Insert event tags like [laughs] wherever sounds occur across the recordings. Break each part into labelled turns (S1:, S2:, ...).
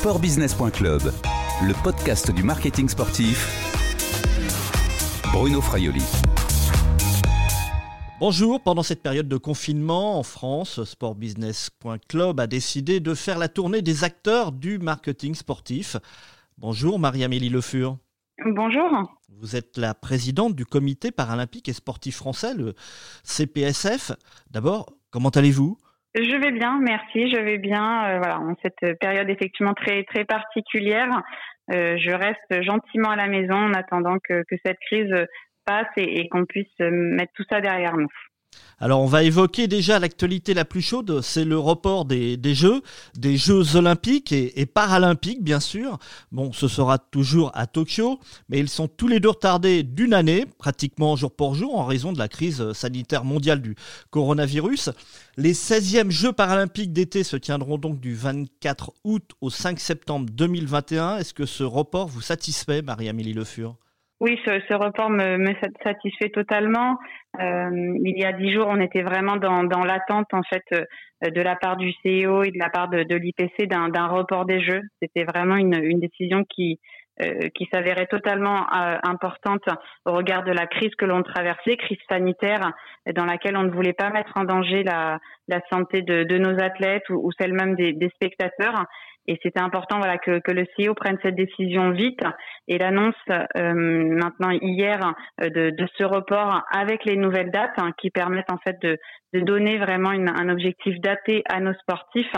S1: Sportbusiness.club, le podcast du marketing sportif. Bruno Fraioli.
S2: Bonjour, pendant cette période de confinement en France, sportbusiness.club a décidé de faire la tournée des acteurs du marketing sportif. Bonjour Marie-Amélie Le Fur.
S3: Bonjour.
S2: Vous êtes la présidente du comité paralympique et sportif français, le CPSF. D'abord, comment allez-vous?
S3: Je vais bien, merci. Je vais bien. Euh, voilà, en cette période effectivement très très particulière, euh, je reste gentiment à la maison en attendant que, cette crise passe et qu'on puisse mettre tout ça derrière nous.
S2: Alors on va évoquer déjà l'actualité la plus chaude, c'est le report des, Jeux, des Jeux olympiques et, paralympiques bien sûr. Bon, ce sera toujours à Tokyo, mais ils sont tous les deux retardés d'une année, pratiquement jour pour jour, en raison de la crise sanitaire mondiale du coronavirus. Les 16e Jeux paralympiques d'été se tiendront donc du 24 août au 5 septembre 2021. Est-ce que ce report vous satisfait, Marie-Amélie Le Fur
S3: oui, ce, ce report me, me, satisfait totalement. Euh, il y a dix jours, on était vraiment dans, dans l'attente en fait euh, de la part du CEO et de la part de, de l'IPC d'un report des Jeux. C'était vraiment une, une décision qui euh, qui s'avérait totalement euh, importante au regard de la crise que l'on traversait, crise sanitaire, dans laquelle on ne voulait pas mettre en danger la, la santé de, de nos athlètes ou, ou celle même des, des spectateurs. Et c'était important voilà que, le CEO prenne cette décision vite et l'annonce euh, maintenant hier de, de, ce report avec les nouvelles dates hein, qui permettent en fait de, donner vraiment un objectif daté à nos sportifs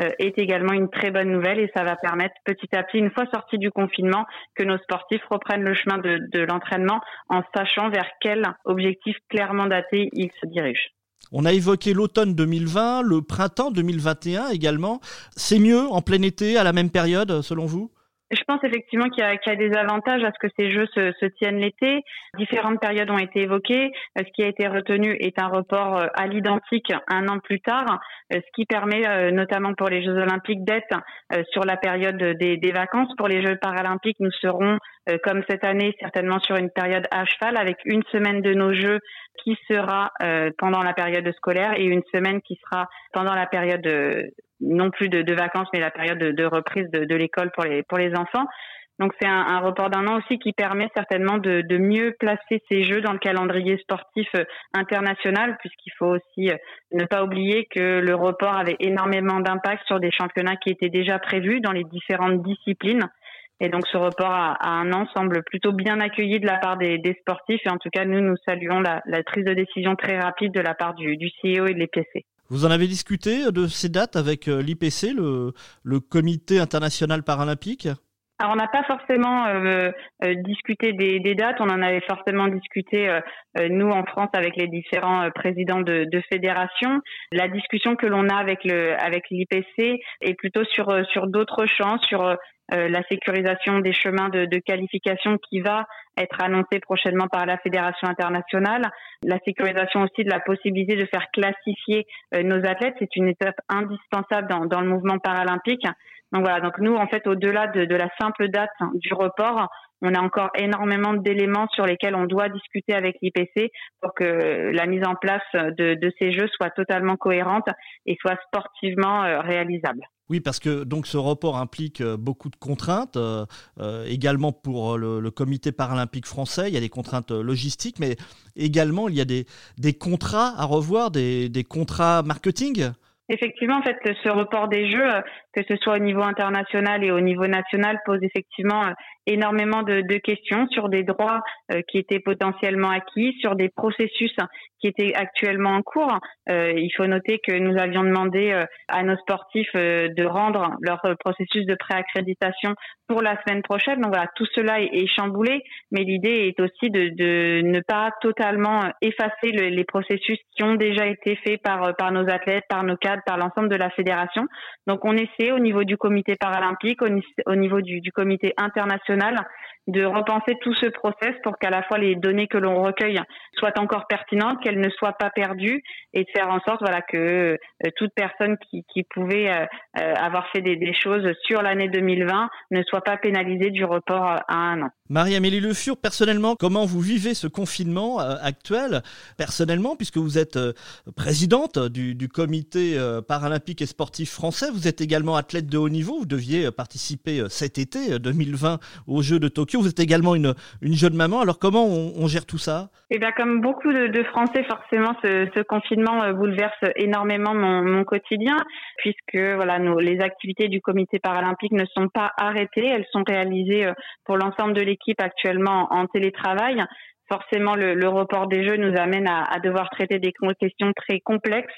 S3: euh, est également une très bonne nouvelle et ça va permettre petit à petit, une fois sortis du confinement, que nos sportifs reprennent le chemin de l'entraînement en sachant vers quel objectif clairement daté ils se dirigent.
S2: On a évoqué l'automne 2020, le printemps 2021 également. C'est mieux en plein été, à la même période, selon vous?
S3: Je pense effectivement qu'il y, a des avantages à ce que ces jeux se, tiennent l'été. Différentes périodes ont été évoquées. Euh, ce qui a été retenu est un report euh, à l'identique un an plus tard, euh, ce qui permet notamment pour les Jeux olympiques d'être sur la période des, vacances. Pour les Jeux paralympiques, nous serons, comme cette année, certainement sur une période à cheval avec une semaine de nos Jeux qui sera pendant la période scolaire et une semaine qui sera pendant la période non plus de, de, vacances, mais la période de, de reprise de, de l'école pour les, pour les enfants. Donc c'est un, un, report d'un an aussi qui permet certainement de, de, mieux placer ces jeux dans le calendrier sportif euh, international, puisqu'il faut aussi euh, ne pas oublier que le report avait énormément d'impact sur des championnats qui étaient déjà prévus dans les différentes disciplines. Et donc ce report à un an semble plutôt bien accueilli de la part des, sportifs. Et en tout cas, nous, nous saluons la, prise de décision très rapide de la part du, CEO et de l'EPC.
S2: Vous en avez discuté de ces dates avec euh, l'IPC, le Comité international paralympique?
S3: Alors on n'a pas forcément euh, euh, discuté des, dates, on en avait forcément discuté euh, nous en France avec les différents présidents de, de fédérations. La discussion que l'on a avec le avec l'IPC est plutôt sur sur d'autres champs, sur la sécurisation des chemins de, de, qualification qui va être annoncée prochainement par la fédération internationale, la sécurisation aussi de la possibilité de faire classifier nos athlètes, c'est une étape indispensable dans, dans le mouvement paralympique. Donc voilà, donc nous, en fait, au-delà de, de, la simple date du report, on a encore énormément d'éléments sur lesquels on doit discuter avec l'IPC pour que la mise en place de, ces jeux soit totalement cohérente et soit sportivement euh, réalisable.
S2: Oui, parce que donc ce report implique euh, beaucoup de contraintes, euh, également pour le, comité paralympique français, il y a des contraintes logistiques, mais également il y a des, contrats à revoir, des contrats marketing.
S3: Effectivement, en fait, ce report des Jeux, euh, que ce soit au niveau international et au niveau national, pose effectivement euh, énormément de, de questions sur des droits euh, qui étaient potentiellement acquis, sur des processus qui étaient actuellement en cours. il faut noter que nous avions demandé à nos sportifs de rendre leur processus de préaccréditation pour la semaine prochaine. Donc voilà, tout cela est, chamboulé, mais l'idée est aussi de, de, ne pas totalement effacer le, les processus qui ont déjà été faits par, par nos athlètes, par nos cadres par l'ensemble de la fédération. Donc on essaie au niveau du comité paralympique, au, niveau du, comité international, de repenser tout ce process pour qu'à la fois les données que l'on recueille soient encore pertinentes, qu'elles ne soient pas perdues, et de faire en sorte voilà que euh, toute personne qui, pouvait euh, euh, avoir fait des, choses sur l'année 2020 ne soit pas pénalisée du report à un an.
S2: Marie-Amélie Le Fur, personnellement, comment vous vivez ce confinement actuel? Personnellement, puisque vous êtes présidente du, comité euh, paralympique et sportif français, vous êtes également athlète de haut niveau, vous deviez participer cet été 2020 aux Jeux de Tokyo, vous êtes également une, une jeune maman, alors comment on, gère tout ça?
S3: Eh bien, comme beaucoup de, Français, forcément, ce, confinement bouleverse énormément mon, quotidien, puisque voilà, les activités du comité paralympique ne sont pas arrêtées, elles sont réalisées pour l'ensemble de l'équipe équipe actuellement en télétravail, forcément le, report des jeux nous amène à, devoir traiter des questions très complexes,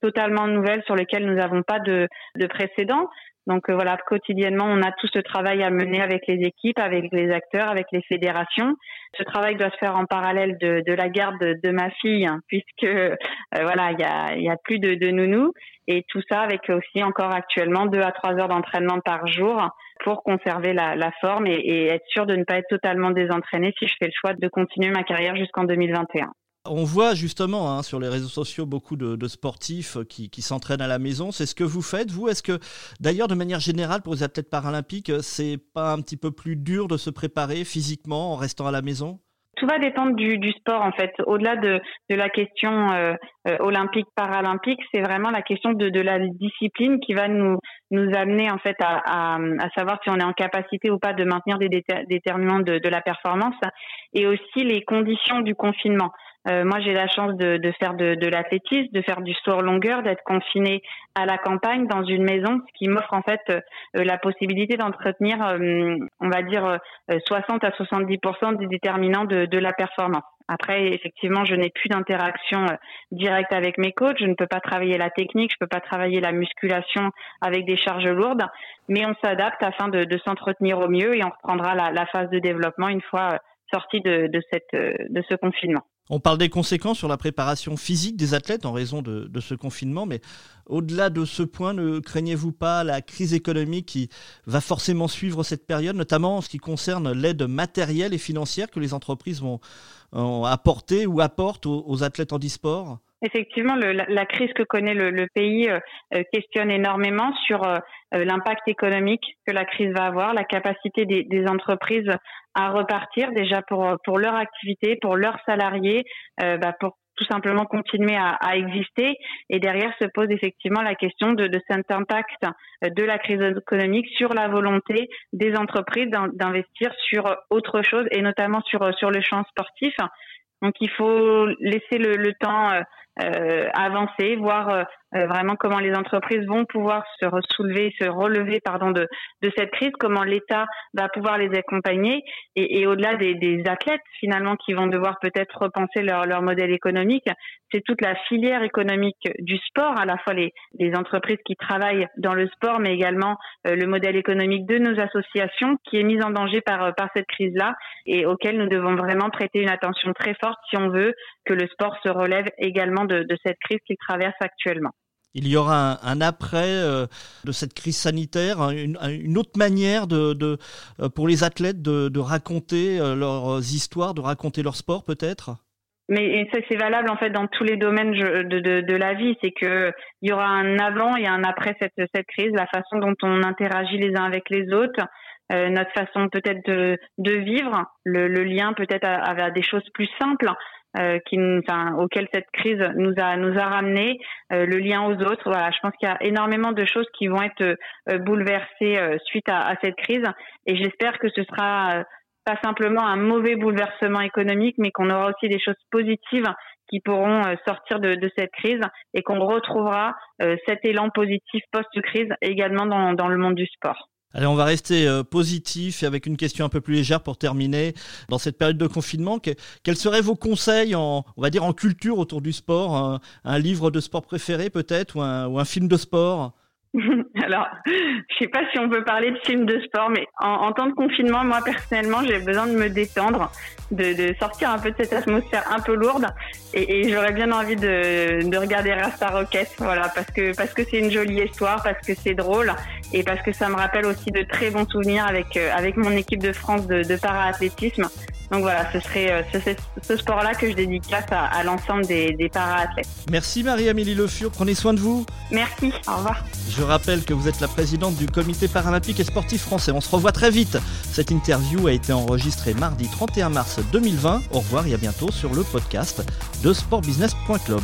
S3: totalement nouvelles sur lesquelles nous n'avons pas de précédent. Donc euh, voilà, quotidiennement, on a tout ce travail à mener avec les équipes, avec les acteurs, avec les fédérations. Ce travail doit se faire en parallèle de, de la garde de, ma fille, hein, puisque euh, voilà, il y a, y a plus de, de nounous, et tout ça avec aussi encore actuellement deux à trois heures d'entraînement par jour pour conserver la, la forme et, et être sûr de ne pas être totalement désentraîné si je fais le choix de continuer ma carrière jusqu'en 2021.
S2: On voit justement hein, sur les réseaux sociaux beaucoup de, sportifs qui, s'entraînent à la maison. C'est ce que vous faites, vous? Est-ce que, d'ailleurs, de manière générale, pour les athlètes paralympiques, c'est pas un petit peu plus dur de se préparer physiquement en restant à la maison?
S3: Tout va dépendre du, sport en fait. Au-delà de, la question euh, euh, olympique paralympique, c'est vraiment la question de, la discipline qui va nous amener en fait à, savoir si on est en capacité ou pas de maintenir des déterminants de la performance et aussi les conditions du confinement. Euh, moi, j'ai la chance de, de faire de, de l'athlétisme, de faire du sport longueur, d'être confiné à la campagne dans une maison, ce qui m'offre en fait euh, la possibilité d'entretenir, euh, on va dire, 60 à 70% des déterminants de, de la performance. Après, effectivement, je n'ai plus d'interaction directe avec mes coachs. Je ne peux pas travailler la technique, je ne peux pas travailler la musculation avec des charges lourdes, mais on s'adapte afin de, s'entretenir au mieux et on reprendra la, la phase de développement une fois sorti de, de, cette, de ce confinement.
S2: On parle des conséquences sur la préparation physique des athlètes en raison de, ce confinement, mais au-delà de ce point, ne craignez-vous pas la crise économique qui va forcément suivre cette période, notamment en ce qui concerne l'aide matérielle et financière que les entreprises vont, apporter ou apportent aux, athlètes en e-sport?
S3: Effectivement, la, crise que connaît le, pays euh, euh, questionne énormément sur euh, l'impact économique que la crise va avoir, la capacité des, des entreprises à repartir déjà pour pour leur activité, pour leurs salariés, euh, bah pour tout simplement continuer à, à, exister. Et derrière se pose effectivement la question de, de cet impact de la crise économique sur la volonté des entreprises d'investir sur autre chose et notamment sur sur le champ sportif. Donc il faut laisser le, le temps euh, euh, avancer, voir euh, euh, vraiment comment les entreprises vont pouvoir se soulever, se relever pardon de, de cette crise, comment l'État va pouvoir les accompagner et, et au-delà des, des, athlètes finalement qui vont devoir peut-être repenser leur, leur modèle économique, c'est toute la filière économique du sport, à la fois les, les entreprises qui travaillent dans le sport, mais également le modèle économique de nos associations qui est mise en danger par, par cette crise-là et auquel nous devons vraiment prêter une attention très forte si on veut que le sport se relève également de, cette crise qu'il traverse actuellement.
S2: Il y aura un, après euh, de cette crise sanitaire, hein, une, autre manière euh, pour les athlètes de, raconter euh, leurs histoires, de raconter leur sport peut-être?
S3: Mais c'est valable en fait dans tous les domaines de, la vie. C'est que il y aura un avant et un après cette, cette crise, la façon dont on interagit les uns avec les autres, notre façon peut-être de, vivre, le, lien peut-être avec des choses plus simples. Euh, auquel cette crise nous a nous a ramené, euh, le lien aux autres. Voilà, je pense qu'il y a énormément de choses qui vont être euh, bouleversées suite à, à, cette crise, et j'espère que ce sera pas simplement un mauvais bouleversement économique, mais qu'on aura aussi des choses positives qui pourront sortir de, de cette crise et qu'on retrouvera cet élan positif post-crise également dans, dans le monde du sport.
S2: Allez, on va rester euh, positif et avec une question un peu plus légère pour terminer. Dans cette période de confinement, quels seraient vos conseils en, on va dire, en culture autour du sport un, livre de sport préféré peut-être? Ou un film de sport? [laughs]
S3: Alors, je sais pas si on peut parler de film de sport, mais en, temps de confinement, moi personnellement, j'ai besoin de me détendre, de, sortir un peu de cette atmosphère un peu lourde, et, j'aurais bien envie de, regarder Rasta Rocket, voilà, parce que parce que c'est une jolie histoire, parce que c'est drôle, et parce que ça me rappelle aussi de très bons souvenirs avec euh, avec mon équipe de France de, de para-athlétisme. Donc voilà, ce serait ce, sport-là que je dédicace à, à l'ensemble des, des para-athlètes.
S2: Merci Marie-Amélie Le Fur, prenez soin de vous.
S3: Merci, au revoir.
S2: Je rappelle que vous êtes la présidente du comité paralympique et sportif français. On se revoit très vite. Cette interview a été enregistrée mardi 31 mars 2020. Au revoir et à bientôt sur le podcast de sportbusiness.club.